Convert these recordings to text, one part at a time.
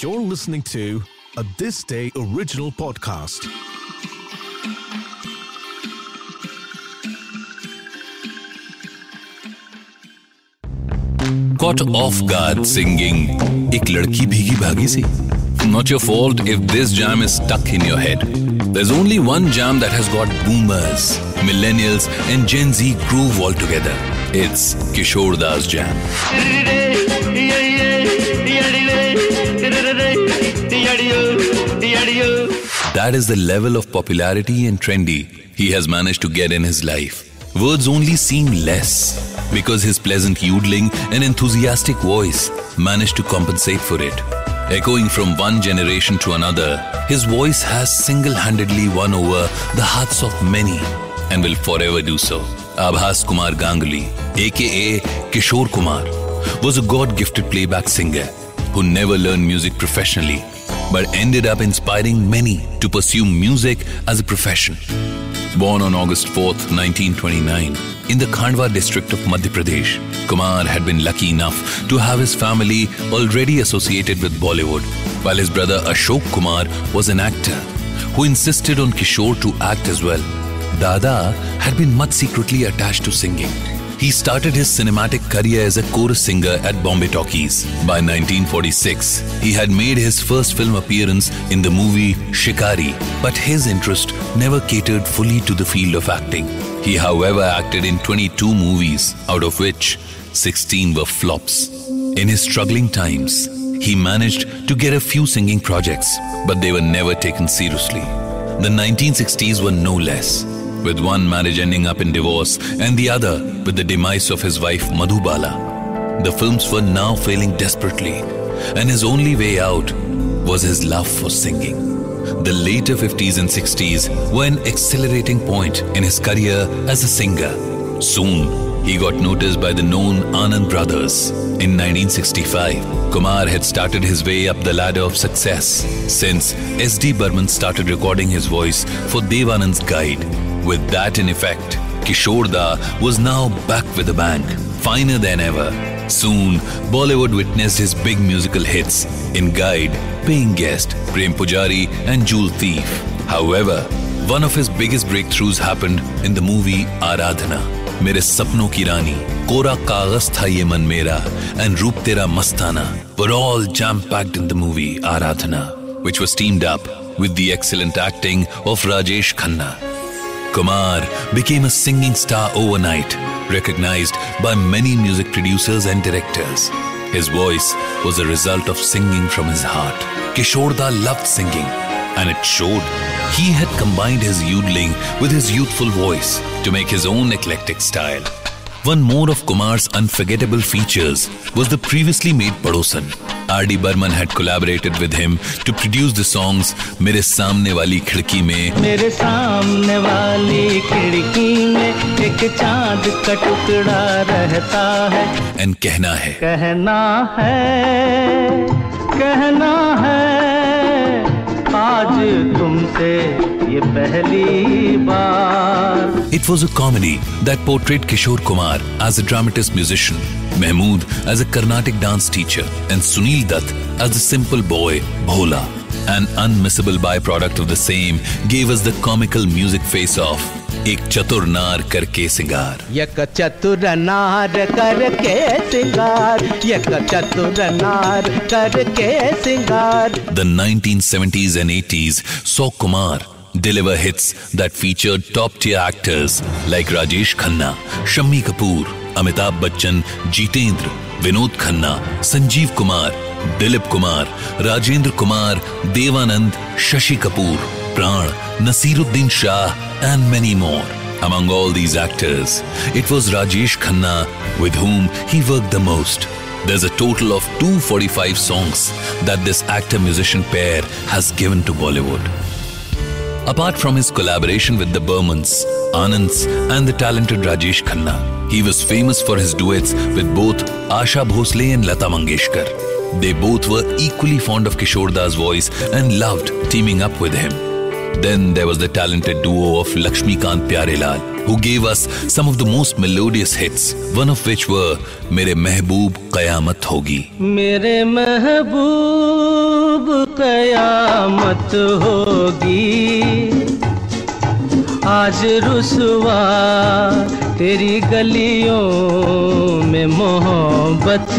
You're listening to a This Day original podcast. Caught off guard singing एक लड़की भीगी भागी सी Not your fault if this jam is stuck in your head. There's only one jam that has got boomers, millennials, and Gen Z groove all together. It's Kishore Da's Jam. That is the level of popularity and trendy he has managed to get in his life. Words only seem less because his pleasant yodeling and enthusiastic voice managed to compensate for it. Echoing from one generation to another, his voice has single handedly won over the hearts of many and will forever do so. Abhas Kumar Ganguly, aka Kishore Kumar, was a God gifted playback singer who never learned music professionally but ended up inspiring many to pursue music as a profession. Born on August 4th, 1929, in the Khandwa district of Madhya Pradesh, Kumar had been lucky enough to have his family already associated with Bollywood, while his brother Ashok Kumar was an actor who insisted on Kishore to act as well. Dada had been much secretly attached to singing. He started his cinematic career as a chorus singer at Bombay Talkies. By 1946, he had made his first film appearance in the movie Shikari, but his interest never catered fully to the field of acting. He, however, acted in 22 movies, out of which 16 were flops. In his struggling times, he managed to get a few singing projects, but they were never taken seriously. The 1960s were no less with one marriage ending up in divorce and the other with the demise of his wife Madhubala. The films were now failing desperately, and his only way out was his love for singing. The later 50s and 60s were an accelerating point in his career as a singer. Soon, he got noticed by the known Anand brothers. In 1965, Kumar had started his way up the ladder of success since S.D. Burman started recording his voice for Devanand's Guide. With that in effect, Kishore Da was now back with a bang, finer than ever. Soon, Bollywood witnessed his big musical hits in Guide, Paying Guest, Prem Pujari, and Jewel Thief. However, one of his biggest breakthroughs happened in the movie Aradhana. मेरे सपनों की रानी कोरा कागज था ये मन मेरा and रूप तेरा मस्ताना were all jam packed in the movie Aradhana, which was teamed up with the excellent acting of Rajesh Khanna. Kumar became a singing star overnight, recognized by many music producers and directors. His voice was a result of singing from his heart. Kishorda loved singing, and it showed. He had combined his yodeling with his youthful voice to make his own eclectic style. One more of Kumar's unforgettable features was the previously made Padosan. R.D. Burman had collaborated with him to produce the songs Mere Samne Wali Khidki Mein मेरे सामने वाली खिड़की में एक चाँद का टुकड़ा रहता है and Kehna Hai. कहना है कहना है आज तुमसे ये पहली बार It was a comedy that portrayed Kishore Kumar as a dramatist musician, Mahmood as a Carnatic dance teacher, and Sunil Dutt as the simple boy Bhola. An unmissable byproduct of the same gave us the comical music face-off. एक चतुर नार करके सिंगार यक चतुर नार करके सिंगार यक चतुर नार करके सिंगार The 1970s and 80s saw Kumar deliver hits that featured top-tier actors like Rajesh Khanna, Shammi Kapoor, Amitabh Bachchan, Jitendra, Vinod Khanna, Sanjeev Kumar, Dilip Kumar, Rajendra Kumar, Devanand, Shashi Kapoor, Pran, Nasiruddin Shah, and many more. Among all these actors, it was Rajesh Khanna with whom he worked the most. There's a total of 245 songs that this actor musician pair has given to Bollywood. Apart from his collaboration with the Burmans, Anands, and the talented Rajesh Khanna, he was famous for his duets with both Asha Bhosle and Lata Mangeshkar. They both were equally fond of Kishore Da's voice and loved teaming up with him. Then there was the talented duo of Lakshmikant Pyarelal, who gave us some of the most melodious hits, one of which were Mere Mehboob Qayamat Hogi. Mere Mehboob Qayamat Hogi आज रुसवा तेरी गलियों में मोहब्बत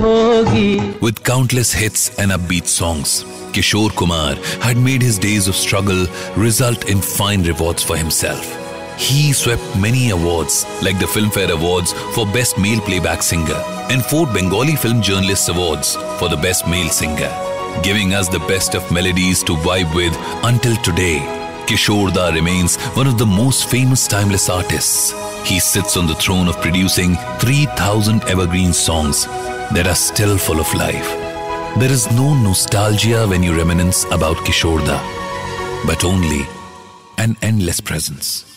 होगी With countless hits and upbeat songs, Kishore Kumar had made his days of struggle result in fine rewards for himself. He swept many awards like the Filmfare Awards for Best Male Playback Singer and four Bengali Film Journalists Awards for the Best Male Singer, giving us the best of melodies to vibe with until today. Kishore Da remains one of the most famous timeless artists. He sits on the throne of producing 3000 evergreen songs that are still full of life. There is no nostalgia when you reminisce about Kishore Da, but only an endless presence.